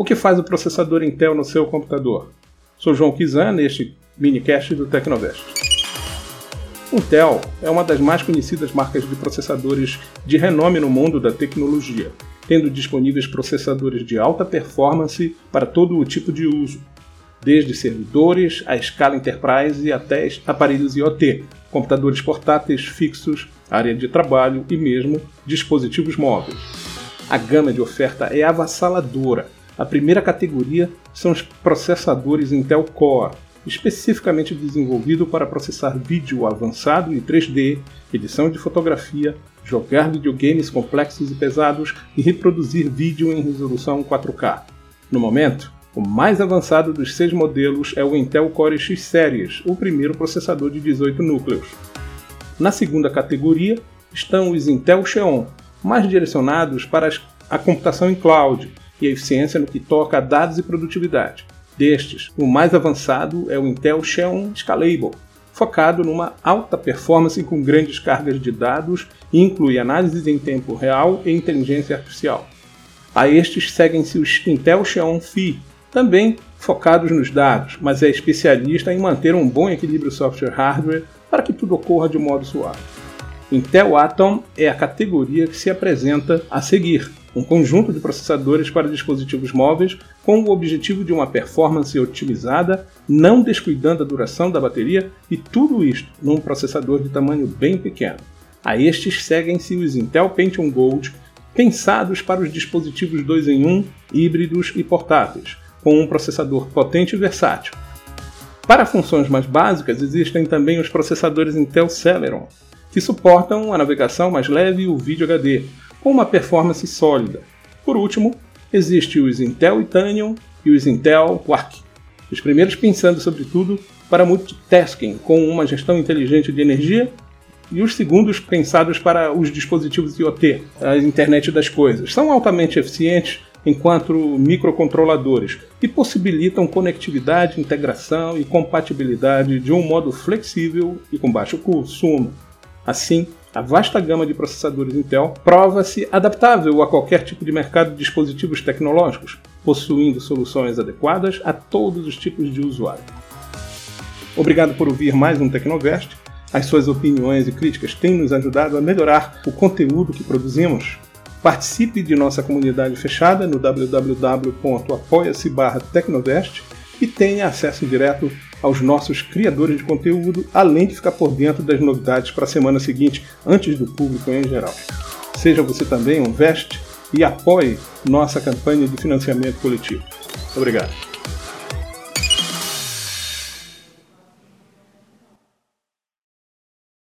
O que faz o processador Intel no seu computador? Sou João Kizan, neste minicast do Tecnovest. Intel é uma das mais conhecidas marcas de processadores de renome no mundo da tecnologia, tendo disponíveis processadores de alta performance para todo o tipo de uso, desde servidores a escala enterprise até aparelhos IoT, computadores portáteis fixos, área de trabalho e mesmo dispositivos móveis. A gama de oferta é avassaladora. A primeira categoria são os processadores Intel Core, especificamente desenvolvido para processar vídeo avançado em 3D, edição de fotografia, jogar videogames complexos e pesados e reproduzir vídeo em resolução 4K. No momento, o mais avançado dos seis modelos é o Intel Core X Series, o primeiro processador de 18 núcleos. Na segunda categoria estão os Intel Xeon, mais direcionados para a computação em cloud e eficiência no que toca a dados e produtividade. Destes, o mais avançado é o Intel Xeon Scalable, focado numa alta performance com grandes cargas de dados e inclui análises em tempo real e inteligência artificial. A estes seguem-se os Intel Xeon Phi, também focados nos dados, mas é especialista em manter um bom equilíbrio software-hardware para que tudo ocorra de modo suave. Intel Atom é a categoria que se apresenta a seguir, um conjunto de processadores para dispositivos móveis com o objetivo de uma performance otimizada, não descuidando a duração da bateria e tudo isto num processador de tamanho bem pequeno. A estes seguem-se os Intel Pentium Gold, pensados para os dispositivos 2 em 1, híbridos e portáteis, com um processador potente e versátil. Para funções mais básicas, existem também os processadores Intel Celeron, que suportam a navegação mais leve e o vídeo HD, com uma performance sólida. Por último, existem os Intel Itanium e os Intel Quark, os primeiros pensando sobretudo para multitasking com uma gestão inteligente de energia e os segundos pensados para os dispositivos IoT, a internet das coisas. São altamente eficientes enquanto microcontroladores e possibilitam conectividade, integração e compatibilidade de um modo flexível e com baixo consumo. Assim, a vasta gama de processadores Intel prova-se adaptável a qualquer tipo de mercado de dispositivos tecnológicos, possuindo soluções adequadas a todos os tipos de usuário. Obrigado por ouvir mais um Tecnovest. As suas opiniões e críticas têm nos ajudado a melhorar o conteúdo que produzimos Participe de nossa comunidade fechada no www.apoia-se Tecnovest e tenha acesso direto aos nossos criadores de conteúdo, além de ficar por dentro das novidades para a semana seguinte, antes do público em geral. Seja você também um Vest e apoie nossa campanha de financiamento coletivo. Obrigado.